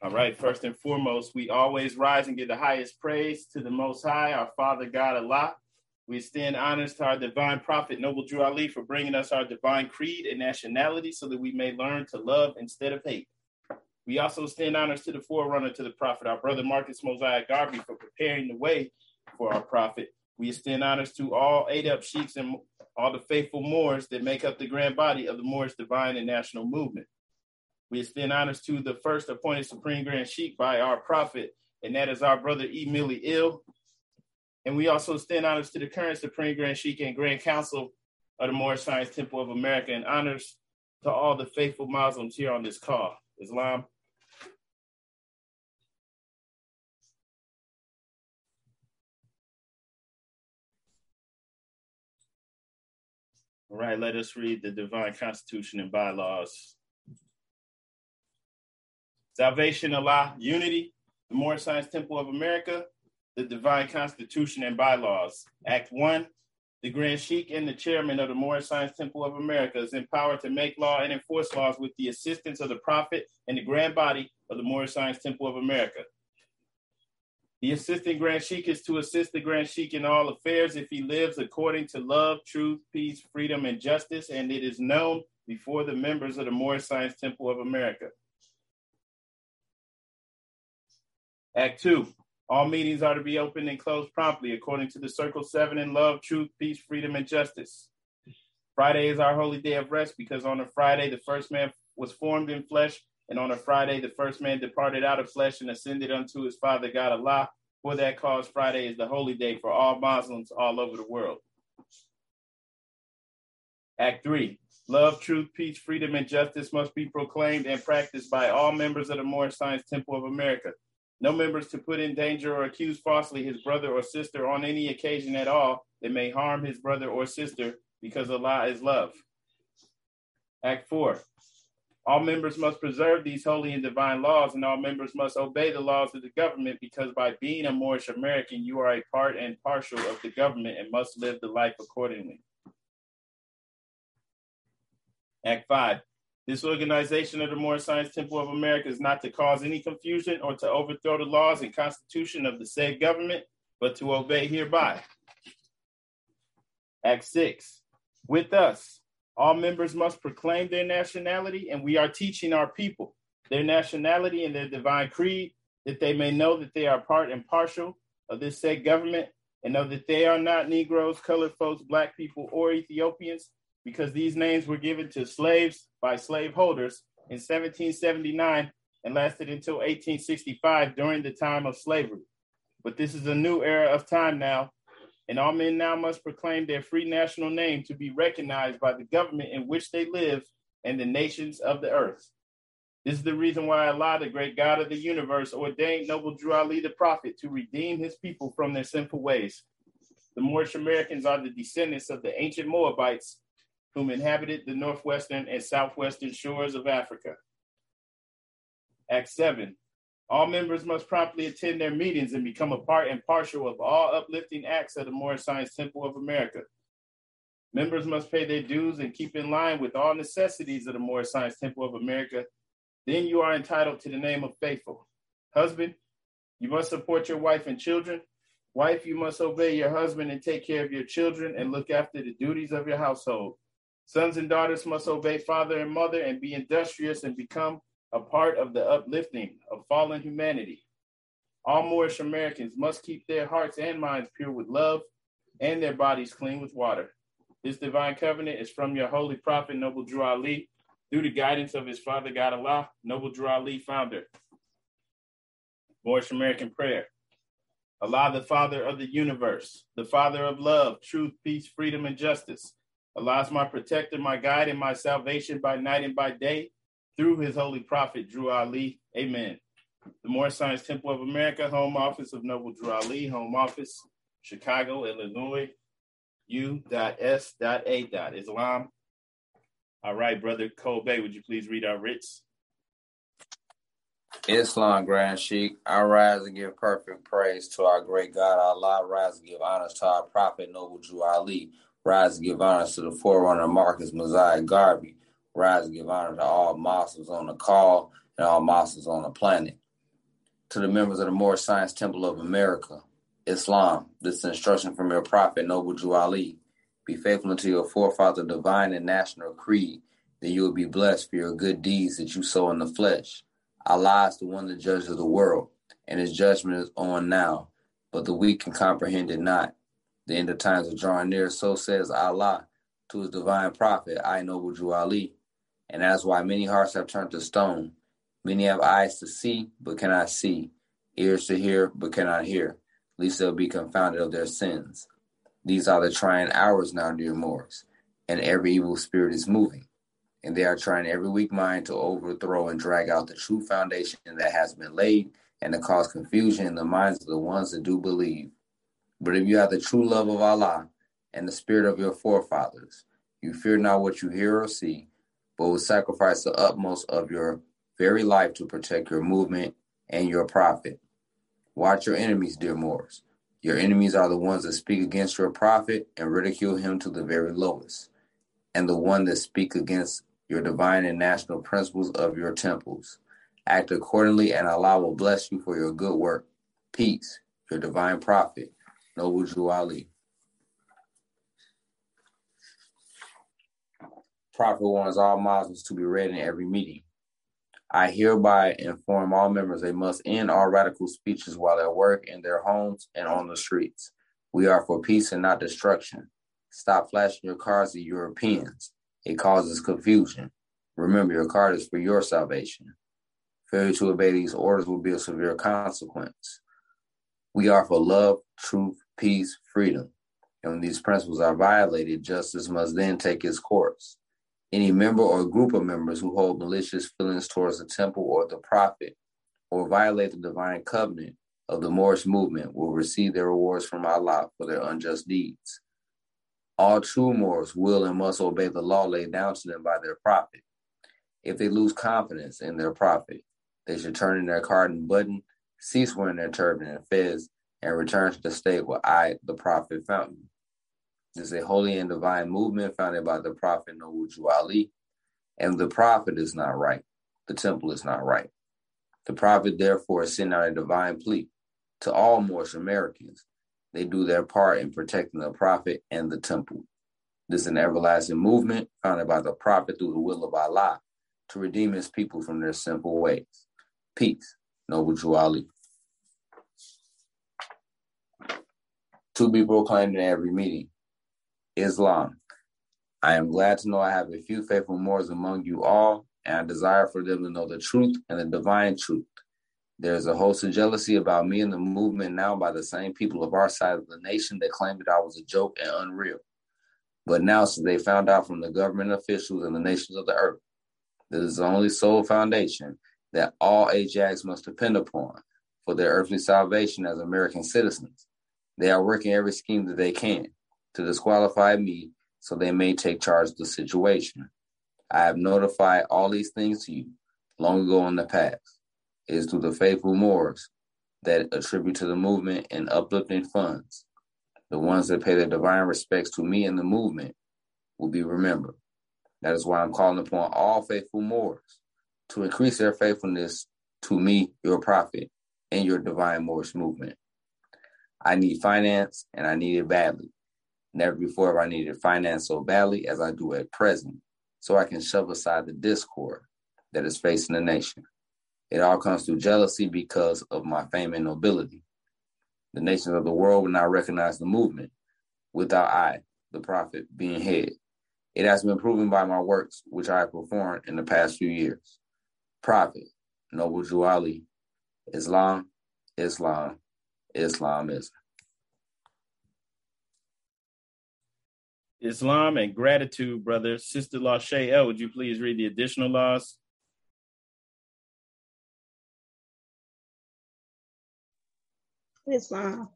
All right, first and foremost, we always rise and give the highest praise to the Most High, our Father God Allah. We extend honors to our divine prophet, Noble Drew Ali, for bringing us our divine creed and nationality so that we may learn to love instead of hate. We also extend honors to the forerunner to the prophet, our brother Marcus Mosiah Garvey, for preparing the way for our prophet. We extend honors to all Adept sheiks and all the faithful Moors that make up the grand body of the Moorish divine and national movement. We extend honors to the first appointed Supreme Grand Sheikh by our prophet, and that is our brother E. Mealy El. And we also extend honors to the current Supreme Grand Sheikh and Grand Council of the Moorish Science Temple of America, and honors to all the faithful Muslims here on this call. Islam. All right, let us read the divine constitution and bylaws Salvation, Allah, Unity, the Moorish Science Temple of America, the Divine Constitution and Bylaws. Act 1. The Grand Sheikh and the Chairman of the Moorish Science Temple of America is empowered to make law and enforce laws with the assistance of the Prophet and the Grand Body of the Moorish Science Temple of America. The assistant Grand Sheikh is to assist the Grand Sheikh in all affairs if he lives according to love, truth, peace, freedom, and justice, and it is known before the members of the Moorish Science Temple of America. Act two, all meetings are to be opened and closed promptly according to the Circle 7 in love, truth, peace, freedom, and justice. Friday is our holy day of rest because on a Friday the first man was formed in flesh, and on a Friday the first man departed out of flesh and ascended unto his Father God Allah. For that cause, Friday is the holy day for all Muslims all over the world. Act three, love, truth, peace, freedom, and justice must be proclaimed and practiced by all members of the Moorish Science Temple of America no members to put in danger or accuse falsely his brother or sister on any occasion at all that may harm his brother or sister because Allah is love. Act 4. All members must preserve these holy and divine laws, and all members must obey the laws of the government because by being a Moorish American, you are a part and partial of the government and must live the life accordingly. Act 5. This organization of the Moorish Science Temple of America is not to cause any confusion or to overthrow the laws and constitution of the said government, but to obey hereby. Act 6. With us, all members must proclaim their nationality, and we are teaching our people their nationality and their divine creed, that they may know that they are part and partial of this said government, and know that they are not Negroes, colored folks, black people, or Ethiopians, because these names were given to slaves by slaveholders in 1779 and lasted until 1865 during the time of slavery. But this is a new era of time now, and all men now must proclaim their free national name to be recognized by the government in which they live and the nations of the earth. This is the reason why Allah, the great God of the universe, ordained Noble Drew Ali the prophet to redeem his people from their sinful ways. The Moorish Americans are the descendants of the ancient Moabites whom inhabited the northwestern and southwestern shores of Africa. Act 7. All members must promptly attend their meetings and become a part and partial of all uplifting acts of the Moorish Science Temple of America. Members must pay their dues and keep in line with all necessities of the Moorish Science Temple of America. Then you are entitled to the name of faithful. Husband, you must support your wife and children. Wife, you must obey your husband and take care of your children and look after the duties of your household. Sons and daughters must obey father and mother and be industrious and become a part of the uplifting of fallen humanity. All Moorish Americans must keep their hearts and minds pure with love and their bodies clean with water. This divine covenant is from your holy prophet, Noble Drew Ali, through the guidance of his father, God Allah, Noble Drew Ali, founder. Moorish American prayer. Allah, the Father of the universe, the Father of love, truth, peace, freedom, and justice Allah is my protector, my guide, and my salvation by night and by day through his holy prophet, Drew Ali. Amen. The Moorish Science Temple of America, home office of Noble Drew Ali, home office, Chicago, Illinois, U.S.A. Islam. All right, brother Kobe, would you please read our writs? Islam, Grand Sheikh, I rise and give perfect praise to our great God Allah. I rise and give honors to our prophet, Noble Drew Ali Rise and give honor to the forerunner Marcus Mosiah Garvey. Rise and give honor to all Muslims on the call and all Muslims on the planet. To the members of the Moorish Science Temple of America, Islam, this instruction from your prophet, Noble Drew Ali. Be faithful unto your forefather, divine and national creed, then you will be blessed for your good deeds that you sow in the flesh. Allah is the one that judges the world, and his judgment is on now, but the weak can comprehend it not. The end of times are drawing near, so says Allah to his divine prophet, I Noble Drew Ali. And that's why many hearts have turned to stone. Many have eyes to see, but cannot see, ears to hear, but cannot hear, lest they'll be confounded of their sins. These are the trying hours now, dear Moors, and every evil spirit is moving. And they are trying every weak mind to overthrow and drag out the true foundation that has been laid and to cause confusion in the minds of the ones that do believe. But if you have the true love of Allah and the spirit of your forefathers, you fear not what you hear or see, but will sacrifice the utmost of your very life to protect your movement and your prophet. Watch your enemies, dear Moors. Your enemies are the ones that speak against your prophet and ridicule him to the very lowest, and the one that speak against your divine and national principles of your temples. Act accordingly, and Allah will bless you for your good work. Peace, your divine prophet, Drew Ali. Prophet warns all Muslims to be read in every meeting. I hereby inform all members they must end all radical speeches while at work, in their homes, and on the streets. We are for peace and not destruction. Stop flashing your cards to Europeans. It causes confusion. Remember, your card is for your salvation. Failure to obey these orders will be a severe consequence. We are for love, truth, peace, freedom. And when these principles are violated, justice must then take its course. Any member or group of members who hold malicious feelings towards the temple or the prophet or violate the divine covenant of the Moorish movement will receive their rewards from Allah for their unjust deeds. All true Moors will and must obey the law laid down to them by their prophet. If they lose confidence in their prophet, they should turn in their card and button, cease wearing their turban and fez, and return to the state where I, the prophet, found you. This is a holy and divine movement founded by the prophet Noble Drew Ali, and the prophet is not right. The temple is not right. The prophet, therefore, sending out a divine plea to all Moorish Americans they do their part in protecting the prophet and the temple. This is an everlasting movement founded by the prophet through the will of Allah to redeem his people from their sinful ways. Peace, Noble Drew To be proclaimed in every meeting. Islam. I am glad to know I have a few faithful Moors among you all, and I desire for them to know the truth and the divine truth there's a host of jealousy about me and the movement now by the same people of our side of the nation that claimed that I was a joke and unreal. But now, since they found out from the government officials and the nations of the earth, that is the only sole foundation that all Ajax must depend upon for their earthly salvation as American citizens. They are working every scheme that they can to disqualify me so they may take charge of the situation. I have notified all these things to you long ago in the past It is through the faithful Moors that attribute to the movement and uplifting funds. The ones that pay their divine respects to me and the movement will be remembered. That is why I'm calling upon all faithful Moors to increase their faithfulness to me, your prophet, and your divine Moorish movement. I need finance and I need it badly. Never before have I needed finance so badly as I do at present, so I can shove aside the discord that is facing the nation. It all comes through jealousy because of my fame and nobility. The nations of the world will not recognize the movement without I, the prophet, being head. It has been proven by my works, which I have performed in the past few years. Prophet, Noble Drew Ali, Islam, Islam, Islamism. Islam and gratitude, brother. Sister Lachey L, would you please read the additional laws? Islam.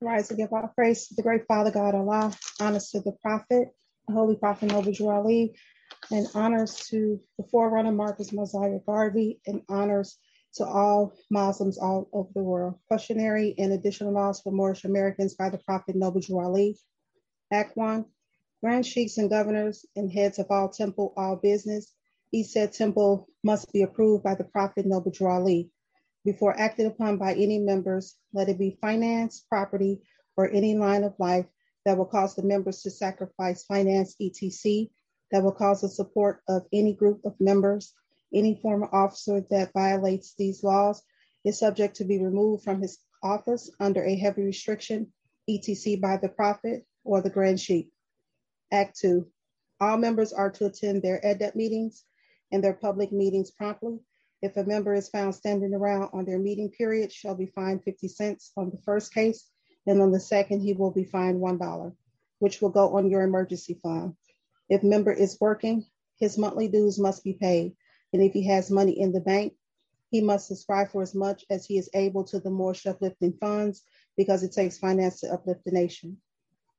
Rise to give our praise to the great Father God Allah, honors to the Prophet, the Holy Prophet Noble Ali, and honors to the forerunner Marcus Mosiah Garvey, and honors to all Muslims all over the world. Questionary and additional laws for Moorish Americans by the Prophet Noble Ali. Act 1. Grand sheikhs and governors and heads of all temple, all business. Each said temple must be approved by the Prophet Noble. Before acted upon by any members, let it be finance, property, or any line of life that will cause the members to sacrifice finance, etc., that will cause the support of any group of members. Any former officer that violates these laws is subject to be removed from his office under a heavy restriction, etc., by the prophet or the grand chief. Act two, all members are to attend their Adept meetings and their public meetings promptly. If a member is found standing around on their meeting period, shall be fined 50 cents on the first case, and on the second, he will be fined $1, which will go on your emergency fund. If member is working, his monthly dues must be paid. And if he has money in the bank, he must subscribe for as much as he is able to the Moorish uplifting funds because it takes finance to uplift the nation.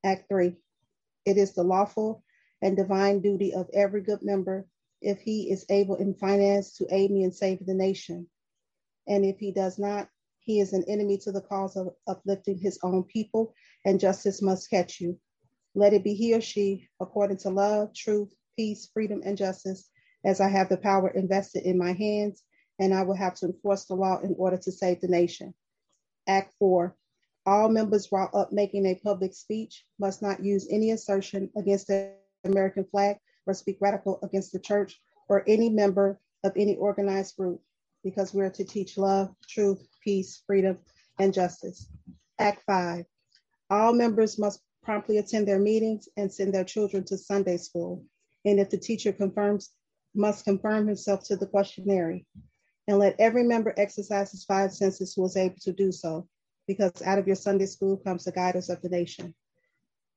Act three, it is the lawful and divine duty of every good member, if he is able in finance, to aid me in saving the nation. And if he does not, he is an enemy to the cause of uplifting his own people, and justice must catch you. Let it be he or she, according to love, truth, peace, freedom, and justice, as I have the power invested in my hands, and I will have to enforce the law in order to save the nation. Act four, all members while up making a public speech must not use any assertion against the American flag or speak radical against the church or any member of any organized group because we're to teach love, truth, peace, freedom, and justice. Act five, all members must promptly attend their meetings and send their children to Sunday school. And if the teacher confirms, must confirm himself to the questionnaire. And let every member exercise his five senses who is able to do so, because out of your Sunday school comes the guidance of the nation.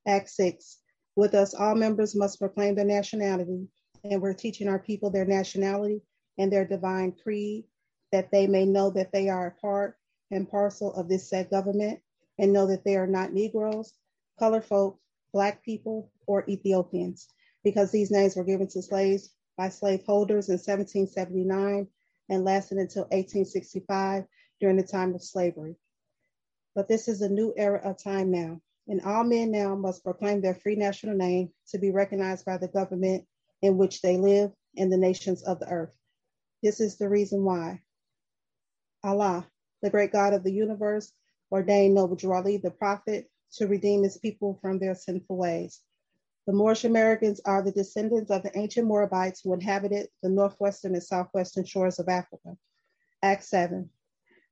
Act six, with us, all members must proclaim their nationality, and we're teaching our people their nationality and their divine creed, that they may know that they are a part and parcel of this said government and know that they are not Negroes, colored folk, Black people, or Ethiopians, because these names were given to slaves by slaveholders in 1779 and lasted until 1865 during the time of slavery. But this is a new era of time now, and all men now must proclaim their free national name to be recognized by the government in which they live and the nations of the earth. This is the reason why Allah, the great God of the universe, ordained Noble Drew the prophet, to redeem his people from their sinful ways. The Moorish Americans are the descendants of the ancient Moabites who inhabited the northwestern and southwestern shores of Africa. Act 7.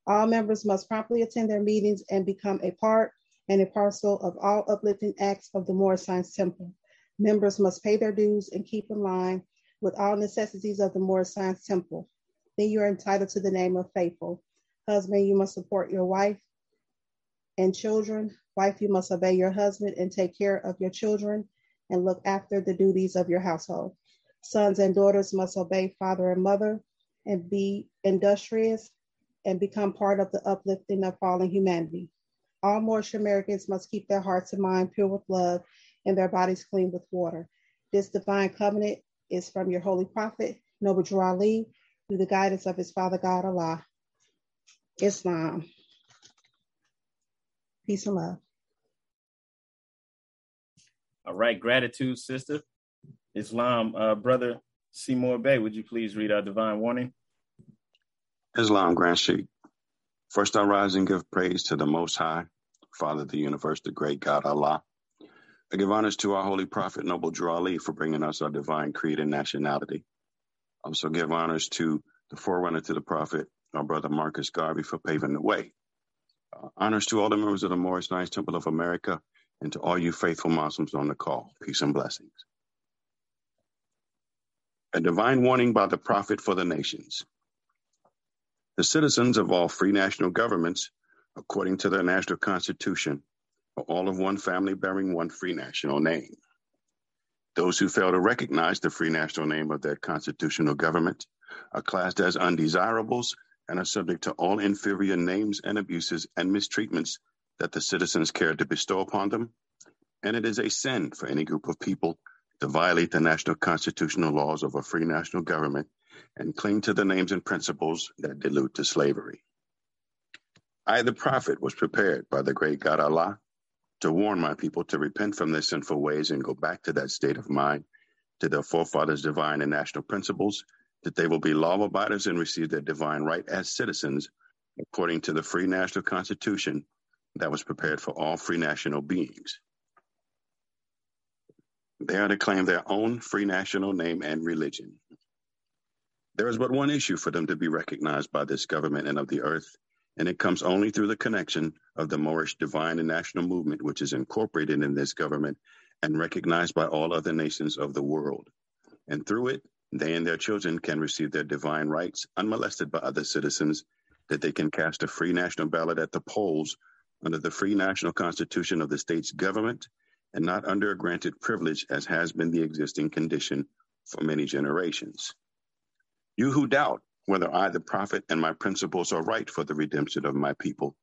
All members must promptly attend their meetings and become a part and a parcel of all uplifting acts of the Moorish Science Temple. Members must pay their dues and keep in line with all necessities of the Moorish Science Temple. Then you are entitled to the name of faithful. Husband, you must support your wife and children. Wife, you must obey your husband and take care of your children and look after the duties of your household. Sons and daughters must obey father and mother and be industrious and become part of the uplifting of fallen humanity. All Moorish Americans must keep their hearts and mind pure with love and their bodies clean with water. This divine covenant is from your holy prophet, Noble Ali, through the guidance of his Father God Allah. Islam. Peace and love. All right, gratitude, sister. Islam, uh, brother Seymour Bey, would you please read our divine warning? Islam, Grand Sheikh. First I rise and give praise to the Most High, Father of the universe, the great God Allah. I give honors to our holy prophet, Noble Drew Ali, for bringing us our divine creed and nationality. I also give honors to the forerunner to the prophet, our brother Marcus Garvey, for paving the way. Uh, honors to all the members of the Moorish Science Temple of America and to all you faithful Muslims on the call. Peace and blessings. A divine warning by the prophet for the nations. The citizens of all free national governments, according to their national constitution, are all of one family bearing one free national name. Those who fail to recognize the free national name of their constitutional government are classed as undesirables and are subject to all inferior names and abuses and mistreatments that the citizens care to bestow upon them. And it is a sin for any group of people to violate the national constitutional laws of a free national government and cling to the names and principles that delude to slavery. I, the prophet, was prepared by the great God Allah to warn my people to repent from their sinful ways and go back to that state of mind, to their forefathers' divine and national principles, that they will be law abiders and receive their divine right as citizens according to the free national constitution that was prepared for all free national beings. They are to claim their own free national name and religion. There is but one issue for them to be recognized by this government and of the earth, and it comes only through the connection of the Moorish divine and national movement, which is incorporated in this government and recognized by all other nations of the world. And through it, they and their children can receive their divine rights unmolested by other citizens, that they can cast a free national ballot at the polls under the free national constitution of the state's government and not under a granted privilege as has been the existing condition for many generations. You who doubt whether I, the prophet, and my principles are right for the redemption of my people,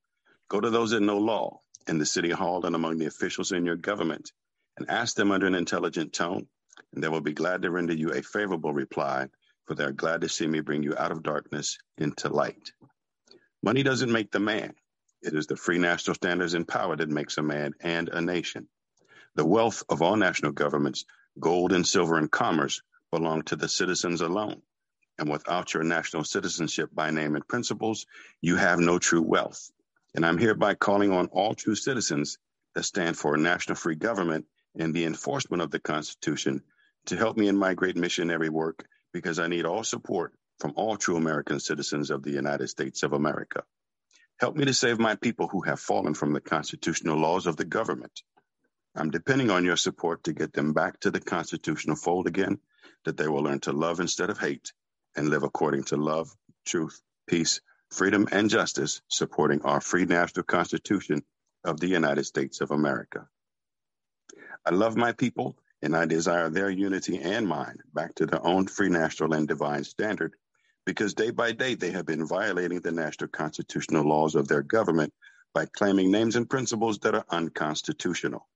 go to those that know law in the city hall and among the officials in your government and ask them under an intelligent tone, and they will be glad to render you a favorable reply, for they are glad to see me bring you out of darkness into light. Money doesn't make the man. It is the free national standards and power that makes a man and a nation. The wealth of all national governments, gold and silver and commerce, belong to the citizens alone and without your national citizenship by name and principles, you have no true wealth. And I'm hereby calling on all true citizens that stand for a national free government and the enforcement of the Constitution to help me in my great missionary work because I need all support from all true American citizens of the United States of America. Help me to save my people who have fallen from the constitutional laws of the government. I'm depending on your support to get them back to the constitutional fold again, that they will learn to love instead of hate, and live according to love, truth, peace, freedom, and justice, supporting our free national constitution of the United States of America. I love my people and I desire their unity and mine back to their own free national and divine standard because day by day they have been violating the national constitutional laws of their government by claiming names and principles that are unconstitutional.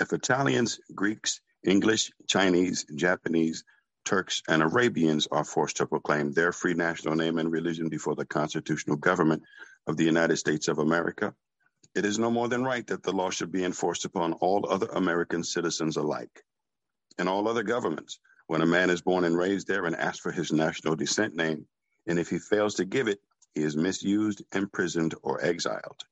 If Italians, Greeks, English, Chinese, Japanese, Turks, and Arabians are forced to proclaim their free national name and religion before the constitutional government of the United States of America, it is no more than right that the law should be enforced upon all other American citizens alike. In all other governments, when a man is born and raised there and asks for his national descent name, and if he fails to give it, he is misused, imprisoned, or exiled.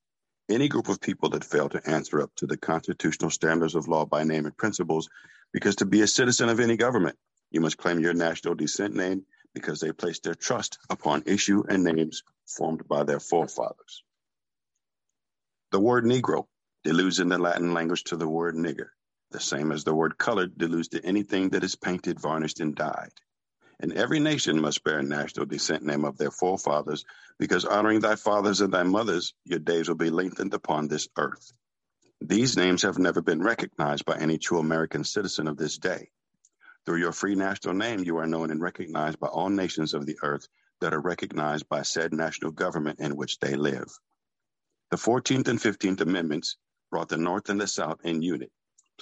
Any group of people that fail to answer up to the constitutional standards of law by name and principles, because to be a citizen of any government, you must claim your national descent name because they place their trust upon issue and names formed by their forefathers. The word Negro deludes in the Latin language to the word nigger, the same as the word colored deludes to anything that is painted, varnished, and dyed. And every nation must bear a national descent name of their forefathers, because honoring thy fathers and thy mothers, your days will be lengthened upon this earth. These names have never been recognized by any true American citizen of this day. Through your free national name, you are known and recognized by all nations of the earth that are recognized by said national government in which they live. The 14th and 15th Amendments brought the North and the South in unit,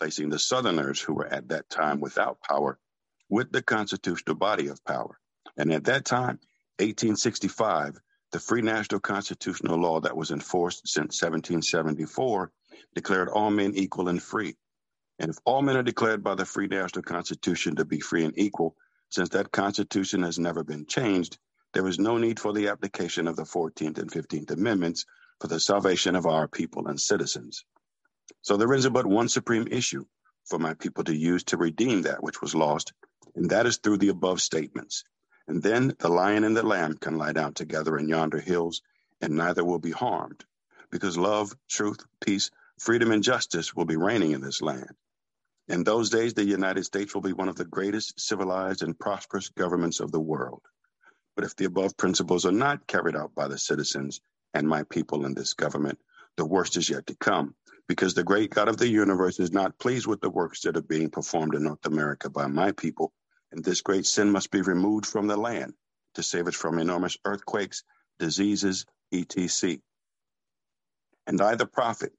placing the Southerners, who were at that time without power, with the constitutional body of power. And at that time, 1865, the free national constitutional law that was enforced since 1774 declared all men equal and free. And if all men are declared by the free national constitution to be free and equal, since that constitution has never been changed, there is no need for the application of the 14th and 15th Amendments for the salvation of our people and citizens. So there is but one supreme issue for my people to use to redeem that which was lost, and that is through the above statements. And then the lion and the lamb can lie down together in yonder hills, and neither will be harmed, because love, truth, peace, freedom, and justice will be reigning in this land. In those days, the United States will be one of the greatest civilized and prosperous governments of the world. But if the above principles are not carried out by the citizens and my people in this government, the worst is yet to come, because the great God of the universe is not pleased with the works that are being performed in North America by my people, and this great sin must be removed from the land to save it from enormous earthquakes, diseases, etc. And I, the prophet,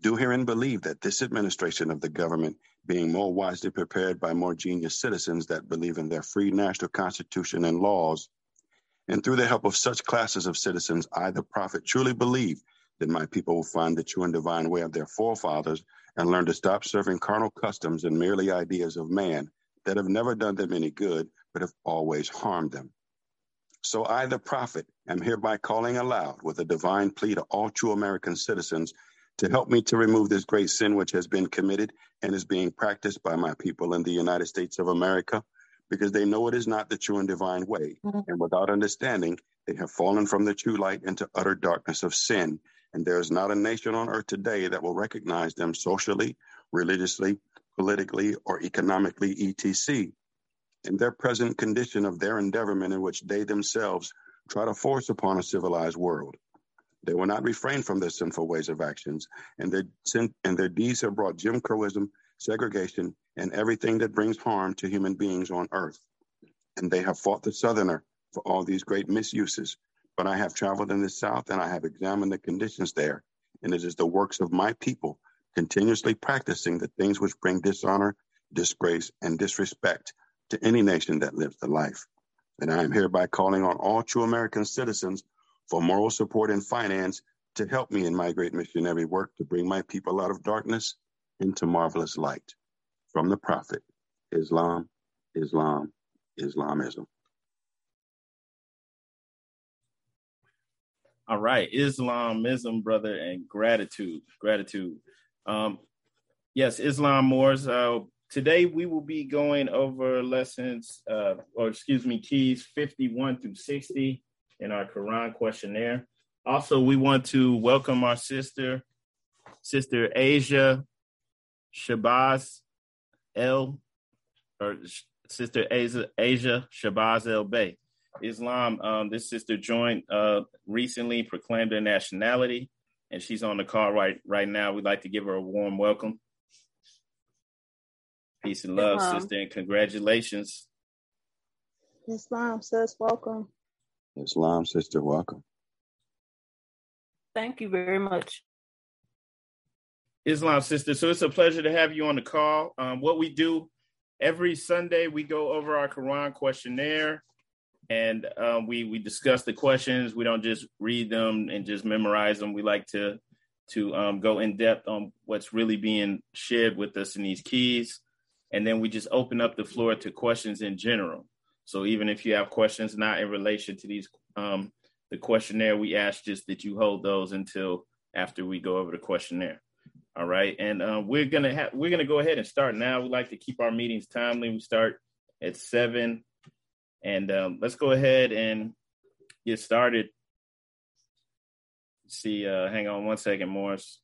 do herein believe that this administration of the government being more wisely prepared by more genius citizens that believe in their free national constitution and laws. And through the help of such classes of citizens, I, the prophet, truly believe that my people will find the true and divine way of their forefathers and learn to stop serving carnal customs and merely ideas of man that have never done them any good, but have always harmed them. So I, the prophet, am hereby calling aloud with a divine plea to all true American citizens to help me to remove this great sin which has been committed and is being practiced by my people in the United States of America, because they know it is not the true and divine way. Mm. And without understanding, they have fallen from the true light into utter darkness of sin. And there is not a nation on earth today that will recognize them socially, religiously, politically, or economically, etc. In their present condition of their endeavorment in which they themselves try to force upon a civilized world. They will not refrain from their sinful ways of actions, and their sin, and their deeds have brought Jim Crowism, segregation, and everything that brings harm to human beings on earth. And they have fought the Southerner for all these great misuses. But I have traveled in the South and I have examined the conditions there, and it is the works of my people continuously practicing the things which bring dishonor, disgrace, and disrespect to any nation that lives the life. And I am hereby calling on all true American citizens for moral support and finance to help me in my great missionary work to bring my people out of darkness into marvelous light. From the Prophet, Islam, Islam, Islamism. All right, Islamism, brother, and gratitude, gratitude. Um, yes, Islam Moors. Uh, today we will be going over lessons, uh, or excuse me, keys 51 through 60 in our Quran questionnaire. Also, we want to welcome our sister, Sister Asia Shabazz El, or Sister Asia, Asia Shabazz El Bey. Islam, um, this sister joined uh, recently, proclaimed her nationality, and she's on the call right right now. We'd like to give her a warm welcome. Peace and love, Islam. sister, and congratulations. Islam says welcome. Islam, sister, welcome. Thank you very much. Islam sister. So it's a pleasure to have you on the call. Um, what we do every Sunday, we go over our Quran questionnaire, and um, we we discuss the questions. We don't just read them and just memorize them. We like to to um, go in depth on what's really being shared with us in these keys, and then we just open up the floor to questions in general. So even if you have questions not in relation to these um, the questionnaire, we ask just that you hold those until after we go over the questionnaire. All right, and uh, we're gonna have we're gonna go ahead and start now. We like to keep our meetings timely. We start at seven, and um, let's go ahead and get started. See, uh, hang on one second, Morris.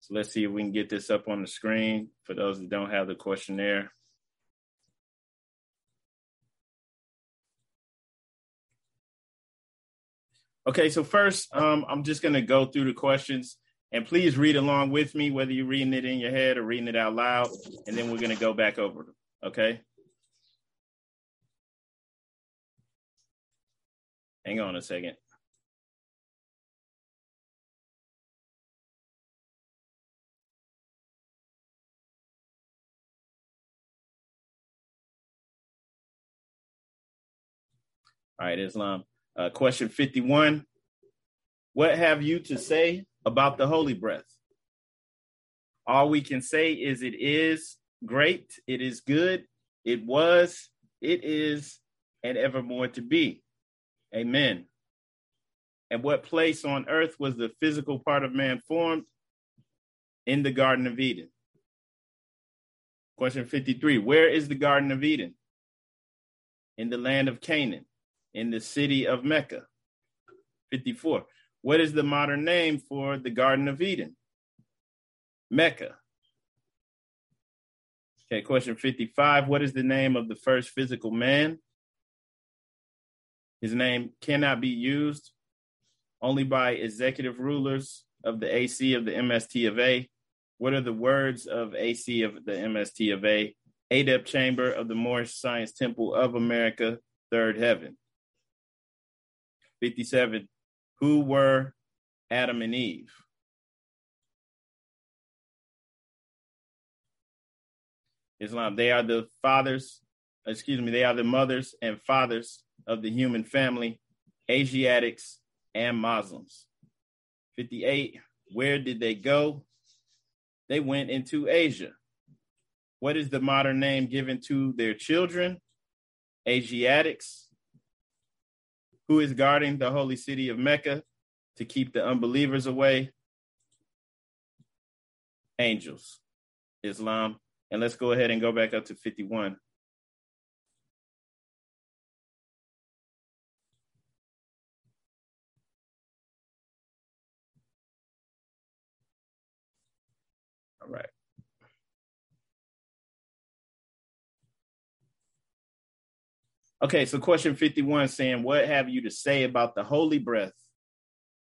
So let's see if we can get this up on the screen for those that don't have the questionnaire. Okay, so first, um, I'm just going to go through the questions and please read along with me, whether you're reading it in your head or reading it out loud, and then we're going to go back over them. Okay. Hang on a second. All right, Islam. Uh, question 51 What have you to say about the holy breath? All we can say is it is great, it is good, it was, it is, and evermore to be. Amen. And what place on earth was the physical part of man formed? In the Garden of Eden. Question 53 Where is the Garden of Eden? In the land of Canaan in the city of Mecca. 54. What is the modern name for the Garden of Eden? Mecca. Okay, question 55. What is the name of the first physical man? His name cannot be used only by executive rulers of the AC of the MST of A. What are the words of AC of the MST of A? Adept Chamber of the Moorish Science Temple of America, Third Heaven. 57. Who were Adam and Eve? Islam. They are the fathers, excuse me, they are the mothers and fathers of the human family, Asiatics and Muslims. 58. Where did they go? They went into Asia. What is the modern name given to their children? Asiatics. Who is guarding the holy city of Mecca to keep the unbelievers away? Angels, Islam. And let's go ahead and go back up to 51. All right. Okay, so question 51 saying, What have you to say about the holy breath?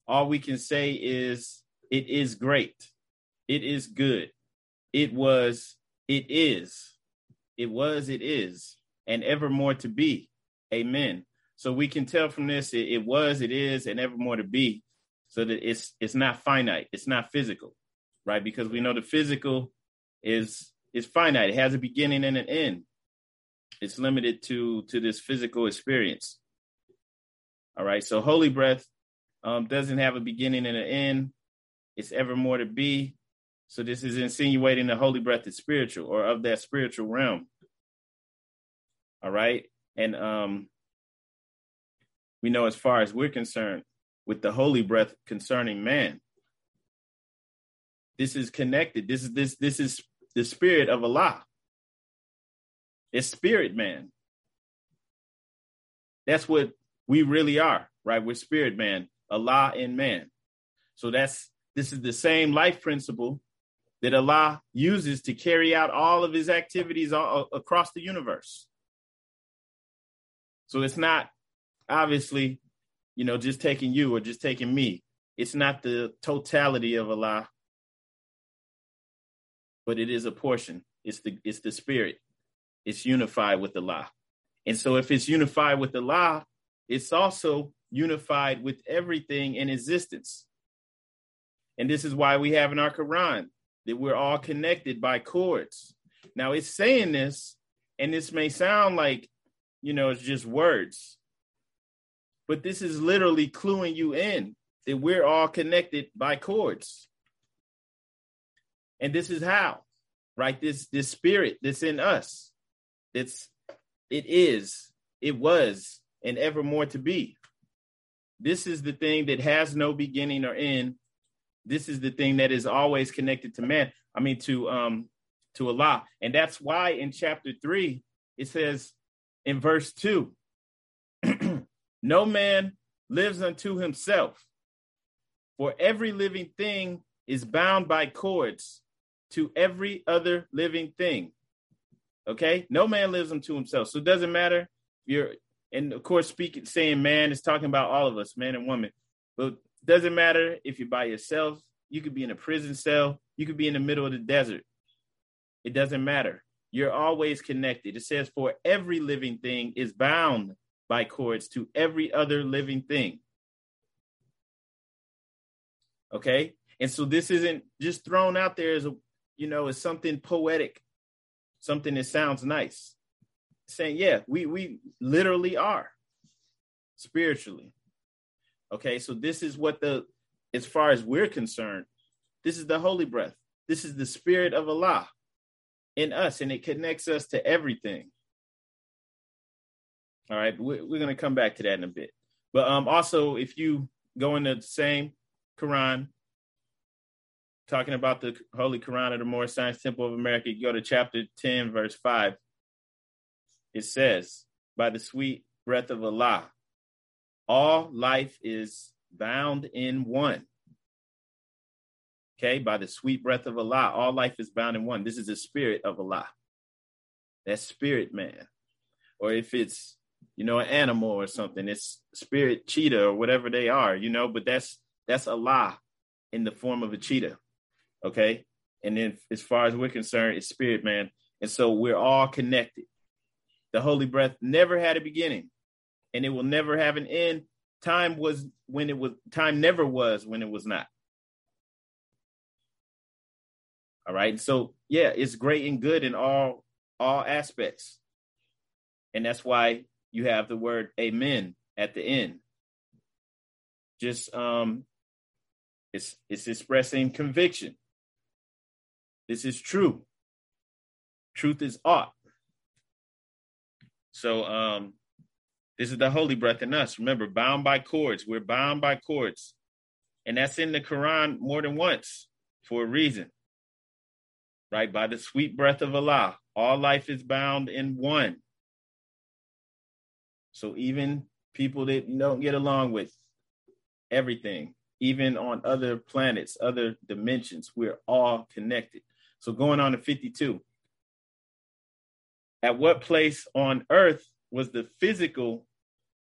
All we can say is, It is great. It is good. It was, it is. It was, it is, and evermore to be. Amen. So we can tell from this, it, it was, it is, and evermore to be. So that it's it's not finite, it's not physical, right? Because we know the physical is is finite. It has a beginning and an end it's limited to to this physical experience. All right. So holy breath um, doesn't have a beginning and an end. It's evermore to be. So this is insinuating the holy breath is spiritual or of that spiritual realm. All right. And um, we know as far as we're concerned with the holy breath concerning man, this is connected. This is this this is the spirit of Allah. It's spirit man. That's what we really are, right? We're spirit man, Allah in man. So that's this is the same life principle that Allah uses to carry out all of his activities all, across the universe. So it's not obviously, you know, just taking you or just taking me. It's not the totality of Allah, but it is a portion. It's the it's the spirit it's unified with Allah. And so if it's unified with Allah, it's also unified with everything in existence. And this is why we have in our Quran that we're all connected by cords. Now it's saying this, and this may sound like, you know, it's just words, but this is literally cluing you in that we're all connected by cords. And this is how, right? This this spirit that's in us it's it is, it was, and evermore to be. This is the thing that has no beginning or end. This is the thing that is always connected to man. I mean to um to Allah. And that's why in chapter 3 it says in verse 2 no man lives unto himself for every living thing is bound by cords to every other living thing Okay, no man lives unto himself, so it doesn't matter. You're, and of course, speaking saying man is talking about all of us, man and woman. But doesn't matter if you're by yourself. You could be in a prison cell. You could be in the middle of the desert. It doesn't matter. You're always connected. It says, "For every living thing is bound by cords to every other living thing." Okay, and so this isn't just thrown out there as a, you know, as something poetic something that sounds nice. Saying, yeah, we we literally are spiritually. Okay, so this is what the as far as we're concerned, this is the holy breath. This is the spirit of Allah in us, and it connects us to everything. All right, we're, we're going to come back to that in a bit. But um, also, if you go in the same Quran, talking about the Holy Quran of the Moorish Science Temple of America, you go to chapter 10, verse 5. It says, By the sweet breath of Allah, all life is bound in one. Okay, by the sweet breath of Allah, all life is bound in one. This is the spirit of Allah. That spirit man. Or if it's, you know, an animal or something, it's spirit cheetah or whatever they are, you know, but that's that's Allah in the form of a cheetah. Okay. And then as far as we're concerned, it's spirit, man. And so we're all connected. The holy breath never had a beginning and it will never have an end. Time was when it was time never was when it was not. All right. So yeah, it's great and good in all all aspects. And that's why you have the word amen at the end. Just um it's it's expressing conviction. This is true. Truth is ought. So um, this is the holy breath in us. Remember, bound by cords. We're bound by cords. And that's in the Quran more than once for a reason. Right? By the sweet breath of Allah. All life is bound in one. So even people that you don't get along with, everything, even on other planets, other dimensions, we're all connected. So going on to 52. At what place on earth was the physical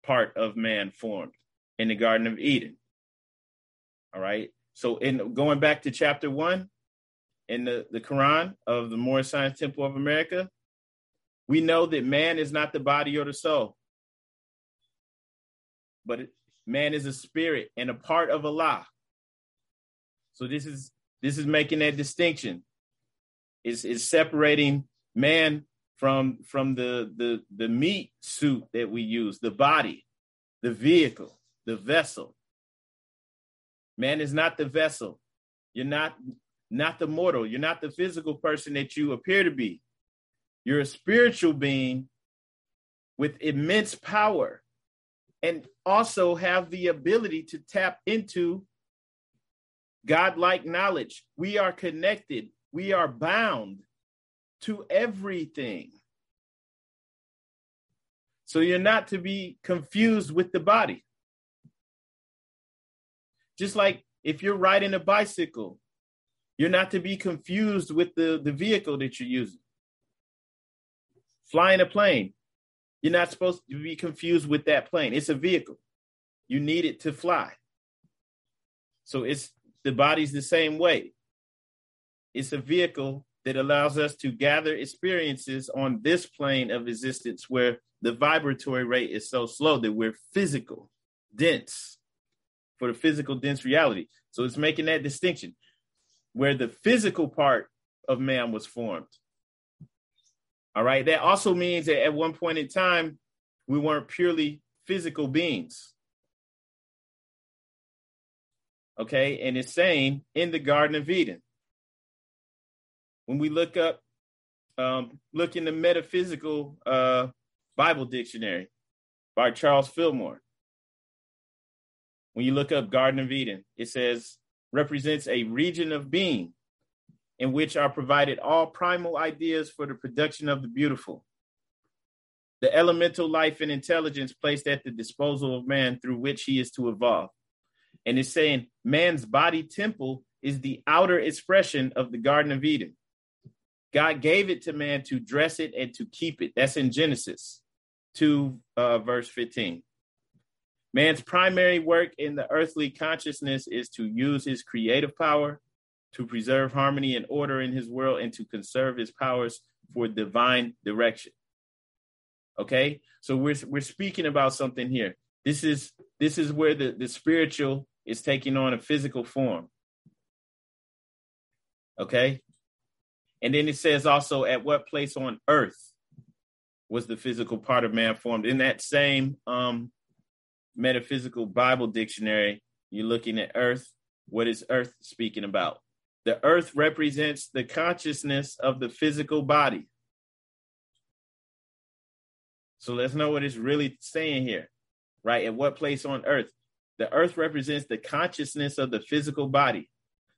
part of man formed? In the Garden of Eden. All right. So in going back to chapter one in the, the Quran of the Moorish Science Temple of America, we know that man is not the body or the soul, but man is a spirit and a part of Allah. So this is this is making that distinction. Is is separating man from from the the the meat suit that we use, the body, the vehicle, the vessel. Man is not the vessel. You're not not the mortal. You're not the physical person that you appear to be. You're a spiritual being with immense power and also have the ability to tap into godlike knowledge. We are connected, we are bound to everything. So you're not to be confused with the body. Just like if you're riding a bicycle, you're not to be confused with the, the vehicle that you're using. Flying a plane, you're not supposed to be confused with that plane. It's a vehicle. You need it to fly. So it's the body's the same way. It's a vehicle that allows us to gather experiences on this plane of existence where the vibratory rate is so slow that we're physical, dense for the physical, dense reality. So it's making that distinction where the physical part of man was formed. All right. That also means that at one point in time, we weren't purely physical beings. Okay. And it's saying in the Garden of Eden, when we look up, um, look in the metaphysical uh, Bible dictionary by Charles Fillmore. When you look up Garden of Eden, it says represents a region of being in which are provided all primal ideas for the production of the beautiful. The elemental life and intelligence placed at the disposal of man through which he is to evolve. And it's saying man's body temple is the outer expression of the Garden of Eden. God gave it to man to dress it and to keep it. That's in Genesis 2, uh, verse 15. Man's primary work in the earthly consciousness is to use his creative power to preserve harmony and order in his world and to conserve his powers for divine direction. Okay? So we're we're speaking about something here. This is this is where the, the spiritual is taking on a physical form. Okay? And then it says also at what place on earth was the physical part of man formed? In that same um, metaphysical Bible dictionary, you're looking at earth. What is earth speaking about? The earth represents the consciousness of the physical body. So let's know what it's really saying here, right? At what place on earth? The earth represents the consciousness of the physical body.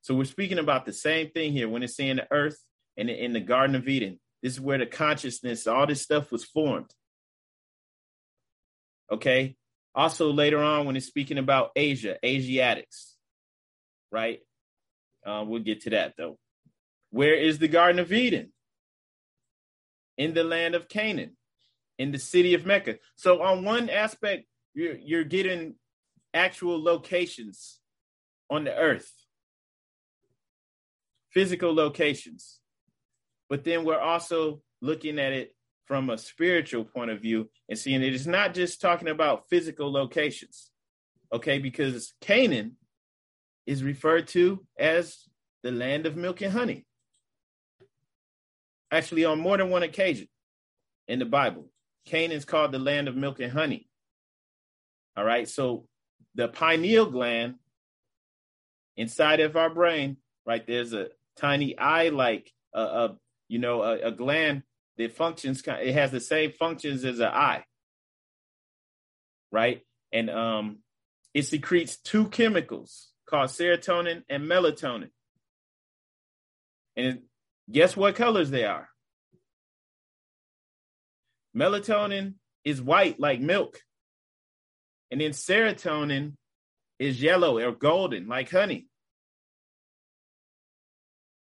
So we're speaking about the same thing here when it's saying the earth and in the Garden of Eden. This is where the consciousness, all this stuff was formed. Okay. Also, later on, when it's speaking about Asia, Asiatics, right? Uh, we'll get to that though. Where is the Garden of Eden? In the land of Canaan, in the city of Mecca. So, on one aspect, you're, you're getting actual locations on the earth, physical locations. But then we're also looking at it from a spiritual point of view and seeing it is not just talking about physical locations, okay? Because Canaan is referred to as the land of milk and honey. Actually, on more than one occasion in the Bible, Canaan is called the land of milk and honey. All right, so the pineal gland inside of our brain, right? There's a tiny eye like, uh, a, you know, a, a gland that functions. It has the same functions as an eye, right? And um, it secretes two chemicals called serotonin and melatonin. And guess what colors they are? Melatonin is white like milk. And then serotonin is yellow or golden like honey.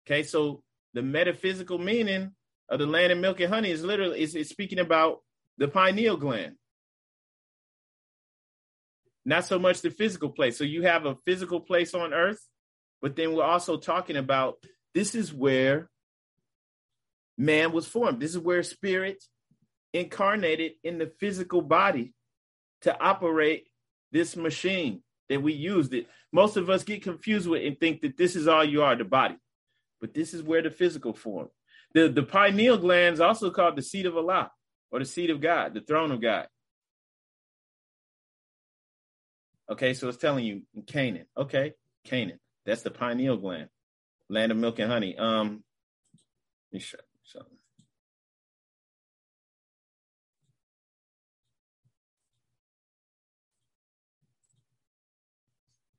Okay, so the metaphysical meaning of the land of milk and honey is literally is, is speaking about the pineal gland. Not so much the physical place. So you have a physical place on earth, but then we're also talking about this is where man was formed. This is where spirit incarnated in the physical body to operate this machine that we used it. Most of us get confused with and think that this is all you are, the body. But this is where the physical form. The, the pineal gland is also called the seat of Allah or the seat of God, the throne of God. Okay, so it's telling you in Canaan. Okay, Canaan. That's the pineal gland, land of milk and honey. Um, let me show something.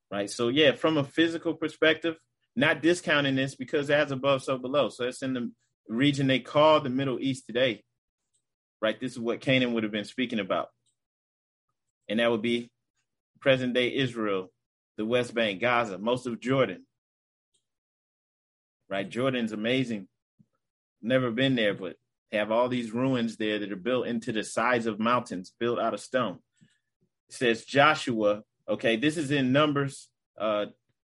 Right. So yeah, from a physical perspective, not discounting this because as above, so below. So it's in the region they call the Middle East today. Right. This is what Canaan would have been speaking about. And that would be present day Israel, the West Bank, Gaza, most of Jordan. Right? Jordan's amazing. Never been there, but have all these ruins there that are built into the sides of mountains, built out of stone. It says Joshua, okay, this is in Numbers uh,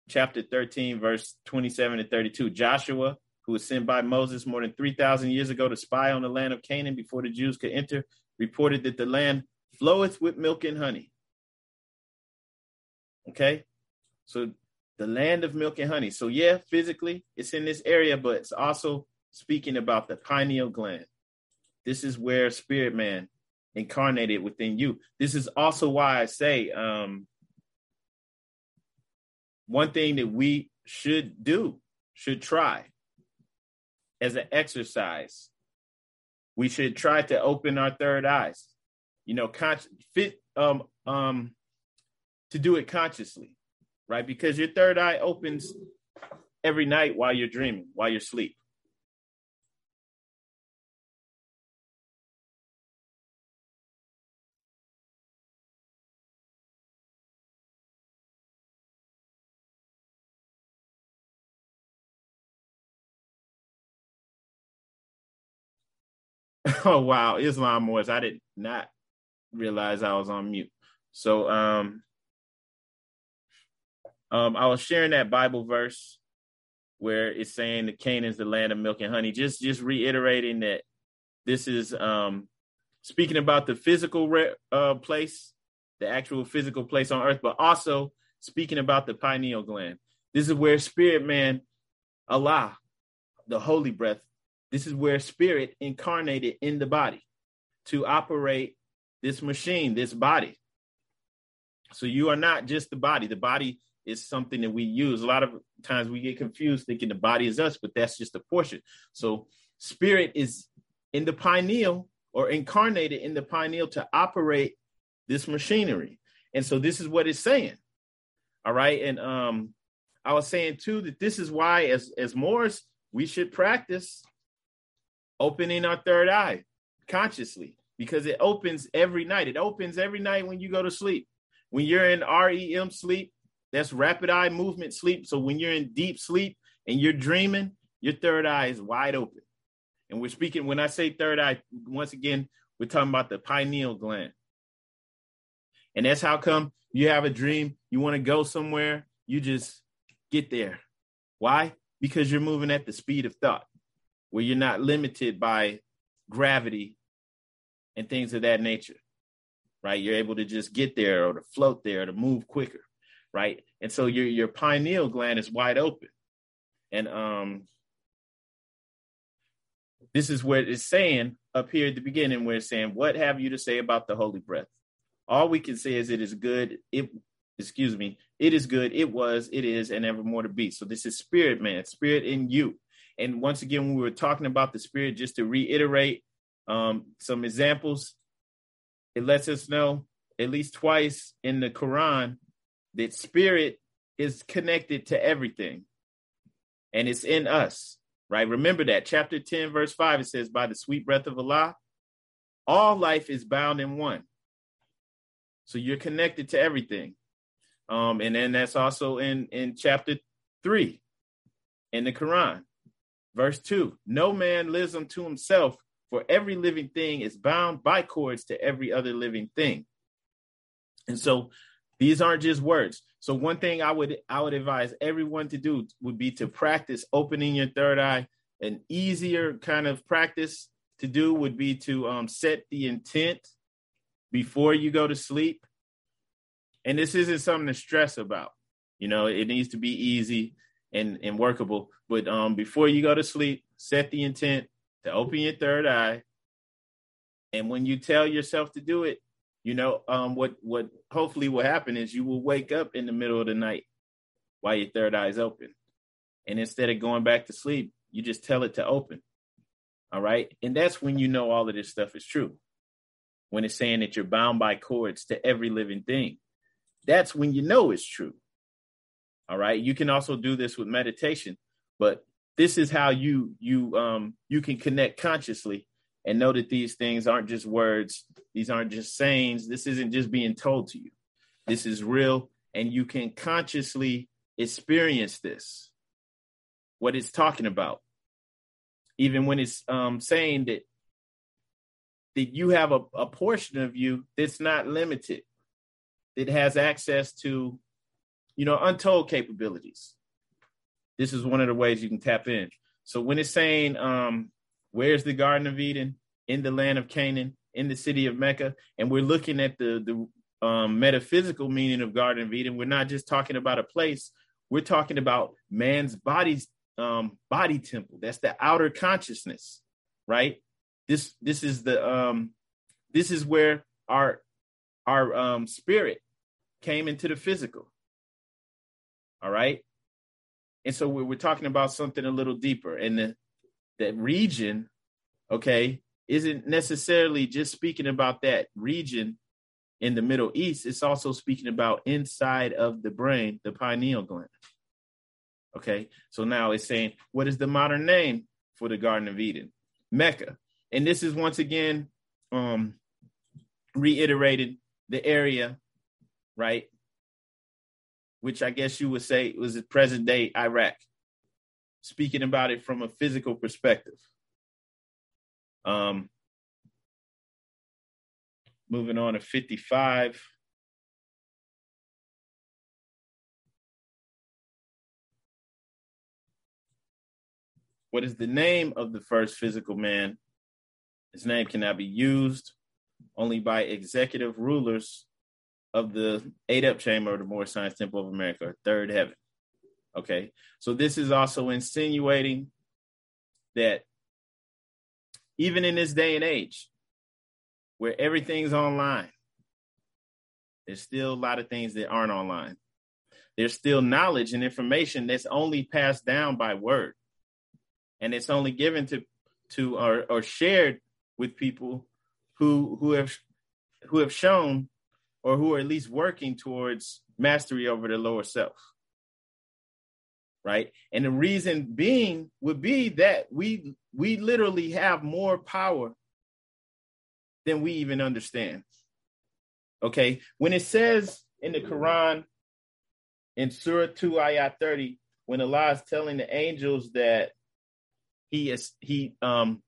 chapter 13, verse 27 and 32. Joshua, who was sent by Moses more than 3,000 years ago to spy on the land of Canaan before the Jews could enter, reported that the land floweth with milk and honey. Okay. So the land of milk and honey. So, yeah, physically it's in this area, but it's also speaking about the pineal gland. This is where spirit man incarnated within you. This is also why I say um, one thing that we should do, should try as an exercise. We should try to open our third eyes. You know, con- fit um um to do it consciously, right? Because your third eye opens every night while you're dreaming, while you're asleep. Oh wow, Islam was. I did not realize I was on mute. So um um, I was sharing that Bible verse where it's saying the Canaan's the land of milk and honey. Just just reiterating that this is um, speaking about the physical re- uh, place, the actual physical place on earth, but also speaking about the pineal gland. This is where spirit man, Allah, the holy breath, this is where spirit incarnated in the body to operate this machine, this body. So you are not just the body. The body is something that we use. A lot of times we get confused thinking the body is us, but that's just a portion. So spirit is in the pineal or incarnated in the pineal to operate this machinery. And so this is what it's saying. All right. And um I was saying too that this is why as as Moors, we should practice opening our third eye consciously because it opens every night. It opens every night when you go to sleep. When you're in REM sleep, that's rapid eye movement sleep. So when you're in deep sleep and you're dreaming, your third eye is wide open. And we're speaking, when I say third eye, once again, we're talking about the pineal gland. And that's how come you have a dream, you want to go somewhere, you just get there. Why? Because you're moving at the speed of thought, where you're not limited by gravity and things of that nature, right? You're able to just get there or to float there or to move quicker right? And so your your pineal gland is wide open. And um this is what it's saying up here at the beginning where it's saying, What have you to say about the holy breath? All we can say is it is good. It excuse me, it is good, it was, it is, and evermore to be. So this is spirit man, spirit in you. And once again, when we were talking about the spirit, just to reiterate um, some examples, it lets us know at least twice in the Quran that spirit is connected to everything and it's in us, right? Remember that. Chapter 10, verse 5, it says, By the sweet breath of Allah, all life is bound in one. So you're connected to everything. Um, and then that's also in, in chapter 3 in the Quran. Verse 2 No man lives unto himself, for every living thing is bound by cords to every other living thing. And so these aren't just words. So one thing I would I would advise everyone to do would be to practice opening your third eye. An easier kind of practice to do would be to um, set the intent before you go to sleep. And this isn't something to stress about. You know, it needs to be easy and, and workable. But um, before you go to sleep, set the intent to open your third eye. And when you tell yourself to do it, you know, um, what what hopefully will happen is you will wake up in the middle of the night while your third eye is open. And instead of going back to sleep, you just tell it to open. All right. And that's when you know all of this stuff is true. When it's saying that you're bound by cords to every living thing, that's when you know it's true. All right. You can also do this with meditation, but this is how you you um you can connect consciously and know that these things aren't just words, these aren't just sayings, this isn't just being told to you. This is real and you can consciously experience this. What it's talking about. Even when it's um saying that that you have a, a portion of you that's not limited, that has access to you know, untold capabilities. This is one of the ways you can tap in. So when it's saying, um, where's the Garden of Eden? In the land of Canaan, in the city of Mecca, and we're looking at the the um, metaphysical meaning of Garden of Eden. We're not just talking about a place. We're talking about man's body's um, body temple. That's the outer consciousness, right? This this is the um, this is where our our um, spirit came into the physical. All right. And so we're, we're talking about something a little deeper. And the, that region, okay, isn't necessarily just speaking about that region in the Middle East. It's also speaking about inside of the brain, the pineal gland. Okay. So now it's saying, what is the modern name for the Garden of Eden? Mecca. And this is once again um, reiterated the area, right? Which I guess you would say was the present day Iraq, speaking about it from a physical perspective. Um, moving on to 55. What is the name of the first physical man? His name cannot be used only by executive rulers of the Adept chamber of the Moorish Science Temple of America, third heaven. Okay, so this is also insinuating that even in this day and age where everything's online, there's still a lot of things that aren't online. There's still knowledge and information that's only passed down by word. And it's only given to to or, or shared with people who who have who have shown or who are at least working towards mastery over the lower self. Right. And the reason being would be that we we literally have more power than we even understand. Okay. When it says in the Quran in Surah 2 ayat 30, when Allah is telling the angels that he is he um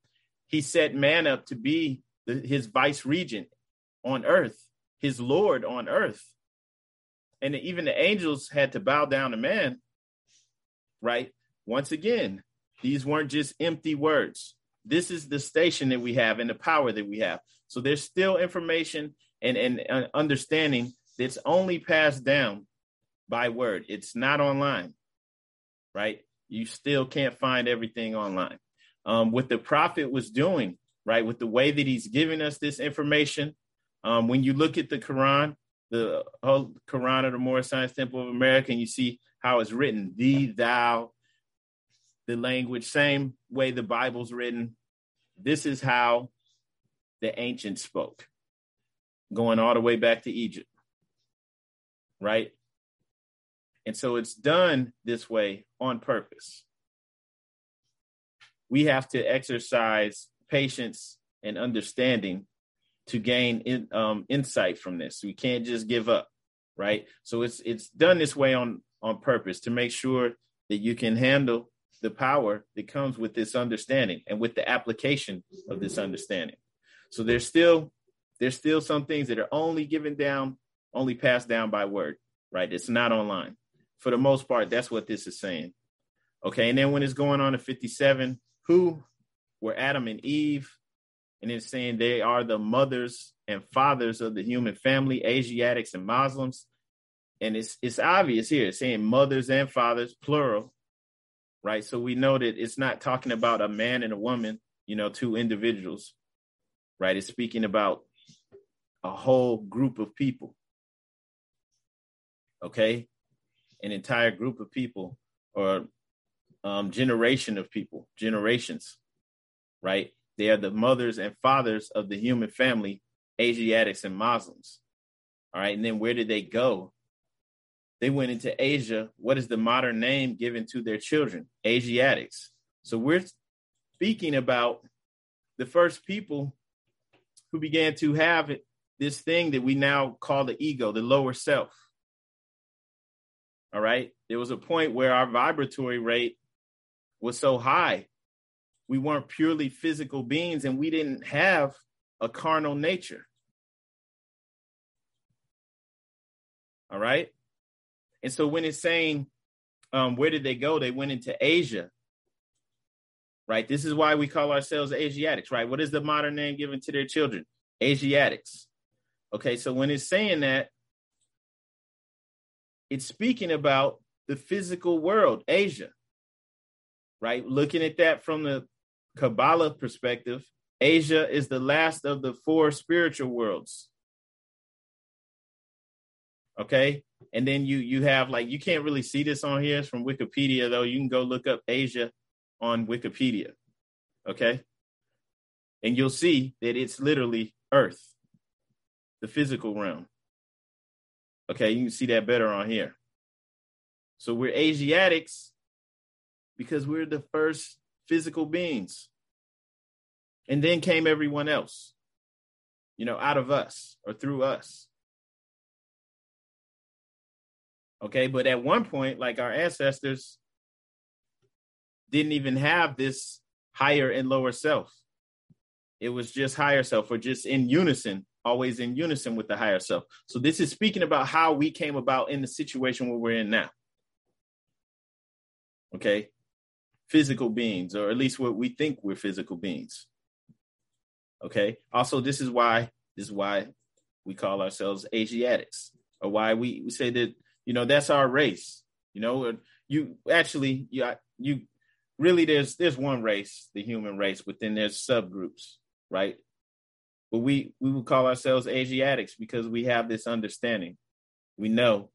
he set man up to be the, his vice regent on earth his Lord on earth. And even the angels had to bow down to man, right? Once again, these weren't just empty words. This is the station that we have and the power that we have. So there's still information and, and, and understanding that's only passed down by word. It's not online, right? You still can't find everything online. Um, what the prophet was doing, right, with the way that he's giving us this information, um, when you look at the Quran, the whole Quran of the Moorish Science Temple of America, and you see how it's written, thee, thou, the language, same way the Bible's written. This is how the ancients spoke, going all the way back to Egypt. Right? And so it's done this way on purpose. We have to exercise patience and understanding to gain in, um, insight from this. We can't just give up, right? So it's it's done this way on on purpose to make sure that you can handle the power that comes with this understanding and with the application of this understanding. So there's still there's still some things that are only given down, only passed down by word, right? It's not online. For the most part, that's what this is saying. Okay, and then when it's going on to 57, who were Adam and Eve? And it's saying they are the mothers and fathers of the human family, Asiatics and Muslims. And it's it's obvious here, it's saying mothers and fathers, plural, right? So we know that it's not talking about a man and a woman, you know, two individuals, right? It's speaking about a whole group of people. Okay? An entire group of people or um, generation of people, generations, right? They are the mothers and fathers of the human family, Asiatics and Muslims. All right. And then where did they go? They went into Asia. What is the modern name given to their children? Asiatics. So we're speaking about the first people who began to have it, this thing that we now call the ego, the lower self. All right. There was a point where our vibratory rate was so high. We weren't purely physical beings and we didn't have a carnal nature. All right. And so when it's saying, um, where did they go? They went into Asia. Right. This is why we call ourselves Asiatics, right? What is the modern name given to their children? Asiatics. Okay. So when it's saying that, it's speaking about the physical world, Asia. Right. Looking at that from the Kabbalah perspective, Asia is the last of the four spiritual worlds. Okay? And then you you have like you can't really see this on here. It's from wikipedia though. You can go look up asia on wikipedia. Okay? And you'll see that it's literally earth the physical realm. Okay? You can see that better on here. So we're asiatics because we're the first physical beings and then came everyone else you know out of us or through us Okay. But at one point, like our ancestors didn't even have this higher and lower self. It was just higher self or just in unison, always in unison with the higher self. So this is speaking about how we came about in the situation where we're in now. Okay. Physical beings, or at least what we think we're physical beings. Okay. Also, this is why this is why we call ourselves Asiatics, or why we, we say that you know, that's our race. You know, you actually, you, you really, there's there's one race, the human race, but then there's subgroups, right? But we we would call ourselves Asiatics because we have this understanding. We know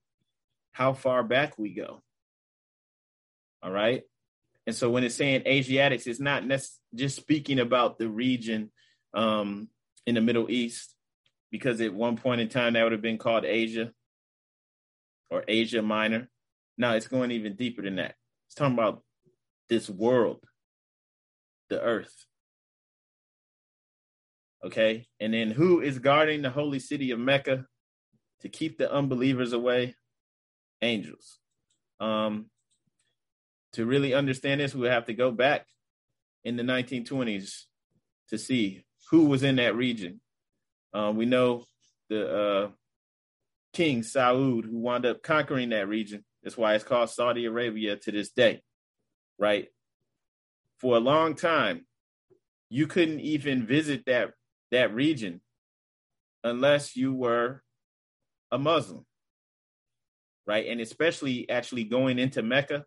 how far back we go. All right. And so when it's saying Asiatics, it's not just speaking about the region um, in the Middle East, because at one point in time that would have been called Asia or Asia Minor. Now it's going even deeper than that. It's talking about this world, the earth. Okay. And then who is guarding the holy city of Mecca to keep the unbelievers away? Angels. Um, to really understand this, we have to go back in the 1920s to see who was in that region. Um, we know the uh, King Saud, who wound up conquering that region. That's why it's called Saudi Arabia to this day, right? For a long time, you couldn't even visit that that region unless you were a Muslim, right? And especially actually going into Mecca,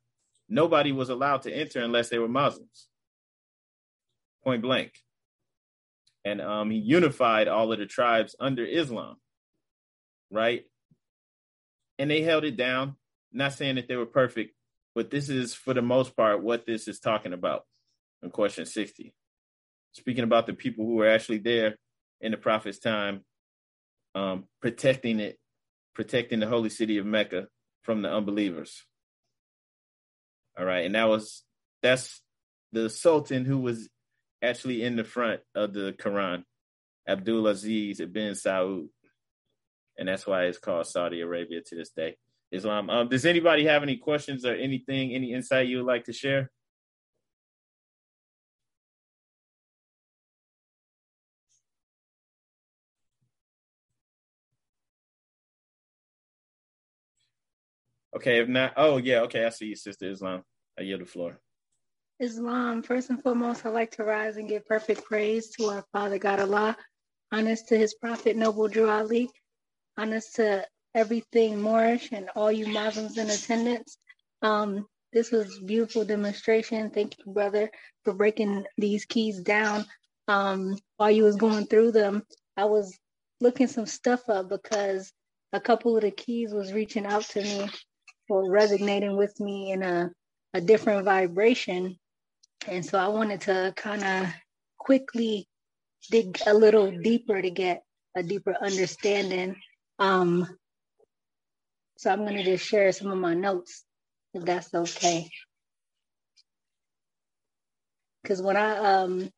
nobody was allowed to enter unless they were Muslims, point blank. And um, he unified all of the tribes under Islam, right? and they held it down. Not saying that they were perfect, but this is for the most part what this is talking about in question 60. Speaking about the people who were actually there in the prophet's time, um, protecting it, protecting the holy city of Mecca from the unbelievers. All right, and that was that's the Sultan who was actually in the front of the Quran, Abdul Aziz ibn Saud, and that's why it's called Saudi Arabia to this day. Islam. Um, does anybody have any questions or anything, any insight you would like to share? Okay, if not, oh yeah, okay, I see you, Sister Islam. I yield the floor. Islam, first and foremost, I'd like to rise and give perfect praise to our Father God Allah, honest to his Prophet Noble Drew Ali, honest to everything Moorish and all you Muslims in attendance. Um, this was beautiful demonstration. Thank you, brother, for breaking these keys down. Um, while you was going through them, I was looking some stuff up because a couple of the keys was reaching out to me or resonating with me in a, a different vibration. And so I wanted to kind of quickly dig a little deeper to get a deeper understanding. Um, so I'm going to just share some of my notes, if that's okay. Because when I um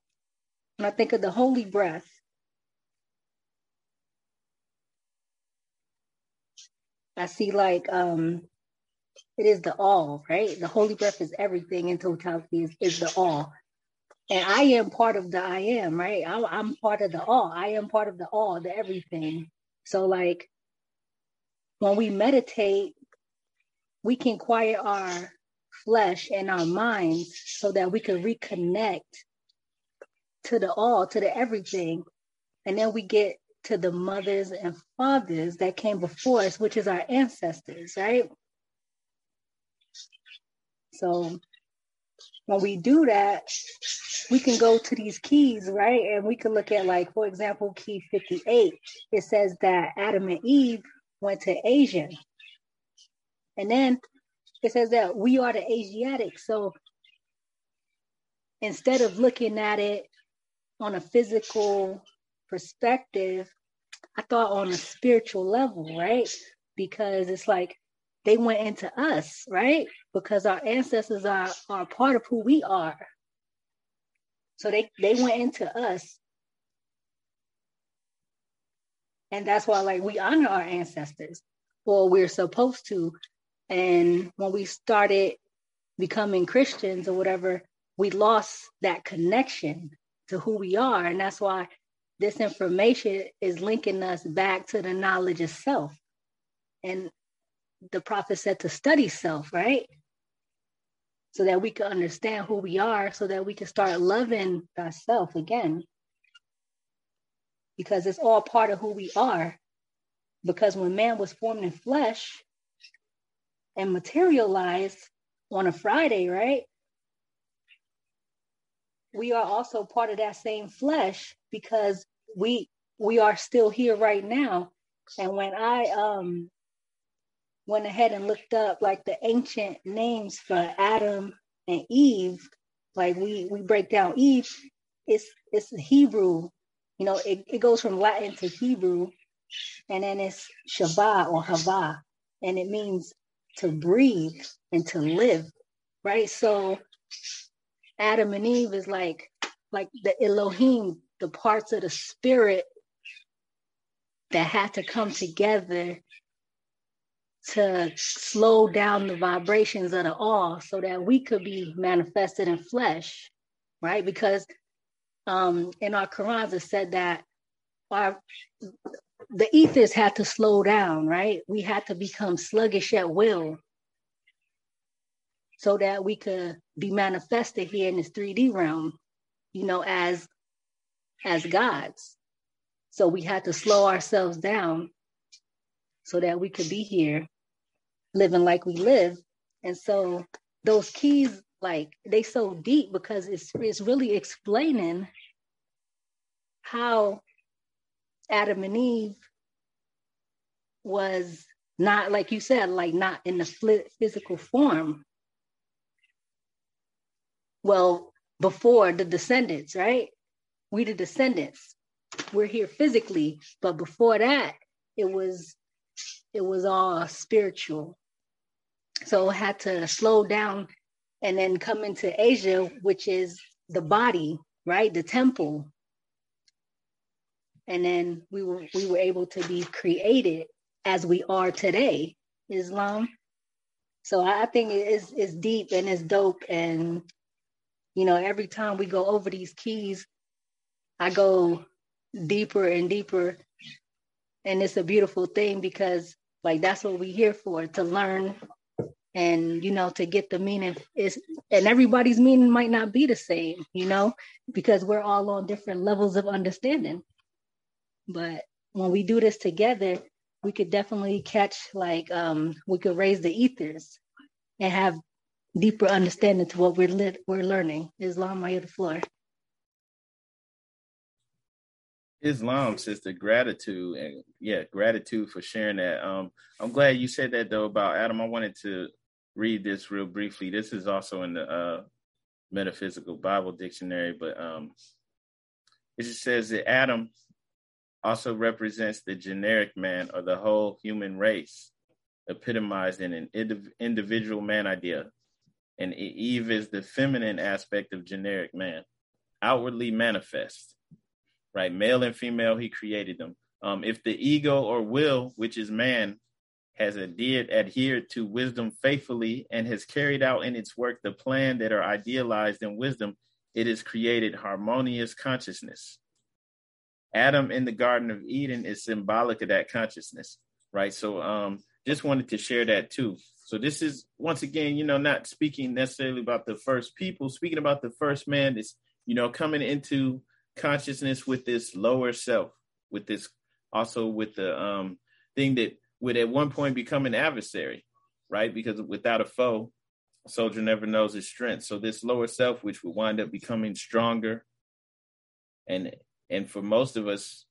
when I think of the holy breath, I see like um it is the all, right? The holy breath is everything in totality is, is the all. And I am part of the I am, right? I, I'm part of the all. I am part of the all, the everything. So like when we meditate, we can quiet our flesh and our minds so that we can reconnect to the all, to the everything. And then we get to the mothers and fathers that came before us, which is our ancestors, right? So when we do that, we can go to these keys, right? And we can look at, like, for example, key 58. It says that Adam and Eve went to Asia. And then it says that we are the Asiatic. So instead of looking at it on a physical perspective, I thought on a spiritual level, right? Because it's like they went into us, right? Because our ancestors are, are part of who we are. So they, they went into us and that's why like we honor our ancestors or we're supposed to and when we started becoming christians or whatever we lost that connection to who we are and that's why this information is linking us back to the knowledge of self and the prophet said to study self right so that we can understand who we are so that we can start loving ourselves again because it's all part of who we are. Because when man was formed in flesh and materialized on a Friday, right? We are also part of that same flesh because we we are still here right now. And when I um went ahead and looked up like the ancient names for Adam and Eve, like we we break down Eve, it's it's Hebrew. You know, it, it goes from Latin to Hebrew, and then it's Chavah or Hava, and it means to breathe and to live, right? So Adam and Eve is like like the Elohim, the parts of the spirit that had to come together to slow down the vibrations of the all so that we could be manifested in flesh, right? Because um, in our Qurans, it said that our the ethers had to slow down, right? We had to become sluggish at will so that we could be manifested here in this 3D realm, you know, as as gods. So we had to slow ourselves down so that we could be here living like we live. And so those keys like they so deep because it's it's really explaining how Adam and Eve was not like you said like not in the physical form well, before the descendants, right? We the descendants. We're here physically, but before that, it was it was all spiritual. So it had to slow down and then come into Asia, which is the body, right? The temple. And then we were we were able to be created as we are today, Islam. So I think it is it's deep and it's dope. And you know, every time we go over these keys, I go deeper and deeper. And it's a beautiful thing because like that's what we're here for, to learn and you know to get the meaning is and everybody's meaning might not be the same you know because we're all on different levels of understanding but when we do this together we could definitely catch like um we could raise the ethers and have deeper understanding to what we're lit we're learning islam I the floor Islam, sister, gratitude and yeah, gratitude for sharing that. Um, I'm glad you said that though about Adam. I wanted to read this real briefly. This is also in the uh, Metaphysical Bible Dictionary, but um, it just says that Adam also represents the generic man or the whole human race, epitomized in an indiv- individual man idea. And Eve is the feminine aspect of generic man, outwardly manifest, right? Male and female, he created them. Um, if the ego or will, which is man, has adhered, adhered to wisdom faithfully and has carried out in its work the plan that are idealized in wisdom, it has created harmonious consciousness. Adam in the Garden of Eden is symbolic of that consciousness, right? So, um, just wanted to share that too. So, this is once again, you know, not speaking necessarily about the first people, speaking about the first man is, you know, coming into consciousness with this lower self, with this also with the um thing that would at one point become an adversary, right? Because without a foe, a soldier never knows his strength. So this lower self, which would wind up becoming stronger, and and for most of us,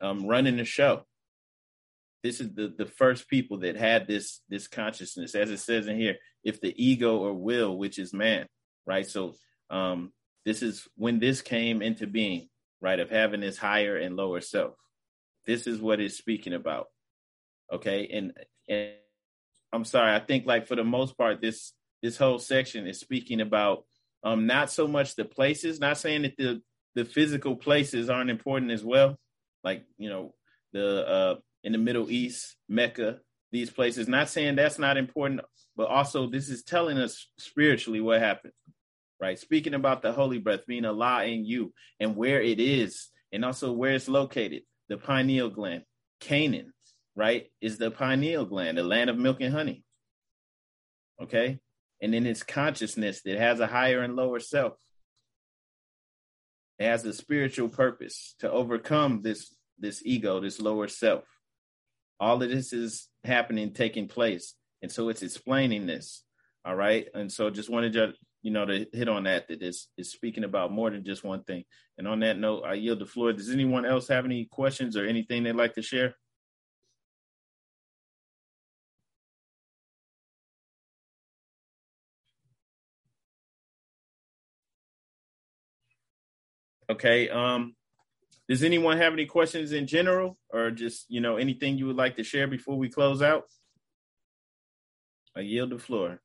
um, running the show. This is the the first people that had this this consciousness, as it says in here, if the ego or will, which is man, right? So um, this is when this came into being, right? Of having this higher and lower self. This is what it's speaking about. Okay. And, and I'm sorry, I think like for the most part, this this whole section is speaking about um not so much the places, not saying that the the physical places aren't important as well. Like, you know, the uh in the Middle East, Mecca, these places, not saying that's not important, but also this is telling us spiritually what happened. Right. Speaking about the holy breath being Allah in you and where it is, and also where it's located, the pineal gland, Canaan, right, is the pineal gland, the land of milk and honey. Okay? And then it's consciousness that has a higher and lower self. It has a spiritual purpose to overcome this this ego, this lower self. All of this is happening, taking place. And so it's explaining this. All right. And so just wanted to, you know, to hit on that, that is is speaking about more than just one thing. And on that note, I yield the floor. Does anyone else have any questions or anything they'd like to share? Okay. Um, does anyone have any questions in general or just, you know, anything you would like to share before we close out? I yield the floor.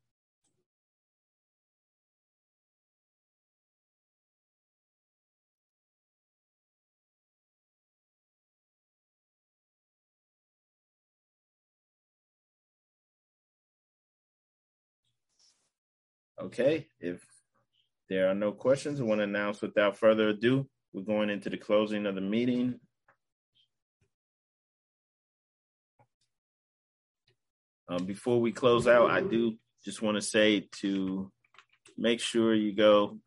Okay, if there are no questions. I want to announce without further ado, we're going into the closing of the meeting. Um, before we close out, I do just want to say to make sure you go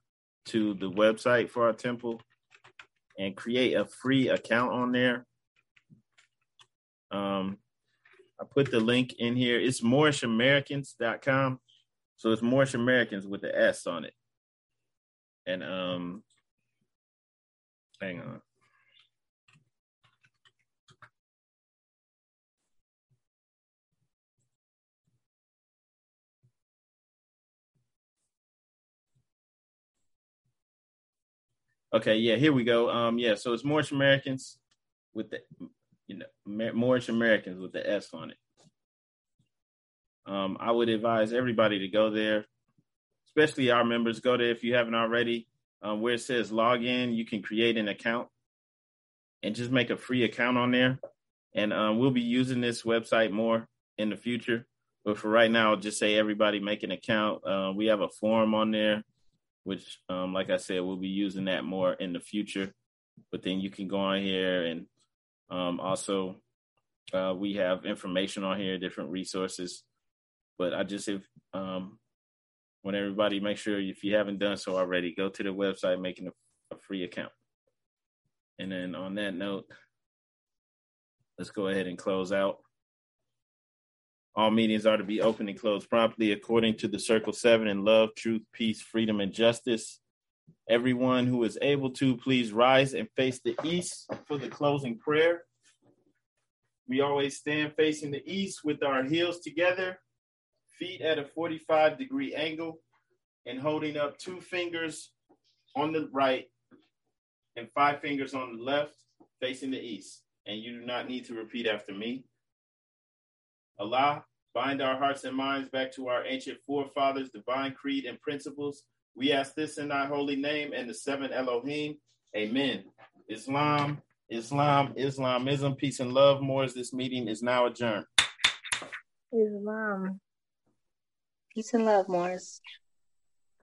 to the website for our temple and create a free account on there. Um, I put the link in here. It's MoorishAmericans.com. So it's Moorish Americans with the S on it. And um, hang on. Okay, yeah, here we go. Um, yeah, so it's Moorish Americans with the, you know, Moorish Americans with the S on it. Um, I would advise everybody to go there, especially our members. Go there if you haven't already. Um, where it says log in, you can create an account and just make a free account on there. And um, we'll be using this website more in the future. But for right now, just say everybody make an account. Uh, we have a forum on there, which, um, like I said, we'll be using that more in the future. But then you can go on here and um, also uh, we have information on here, different resources. But I just if um, want everybody make sure if you haven't done so already, go to the website, making a, a free account. And then on that note, let's go ahead and close out. All meetings are to be open and closed promptly according to the Circle 7 in love, truth, peace, freedom, and justice. Everyone who is able to, please rise and face the east for the closing prayer. We always stand facing the east with our heels together, feet at a 45 degree angle, and holding up two fingers on the right and five fingers on the left, facing the east. And you do not need to repeat after me. Allah, bind our hearts and minds back to our ancient forefathers' divine creed and principles. We ask this in thy holy name and the seven Elohim. Amen. Islam, Islam, Islamism, peace and love. More as this meeting is now adjourned. Islam. Peace and love, Moors.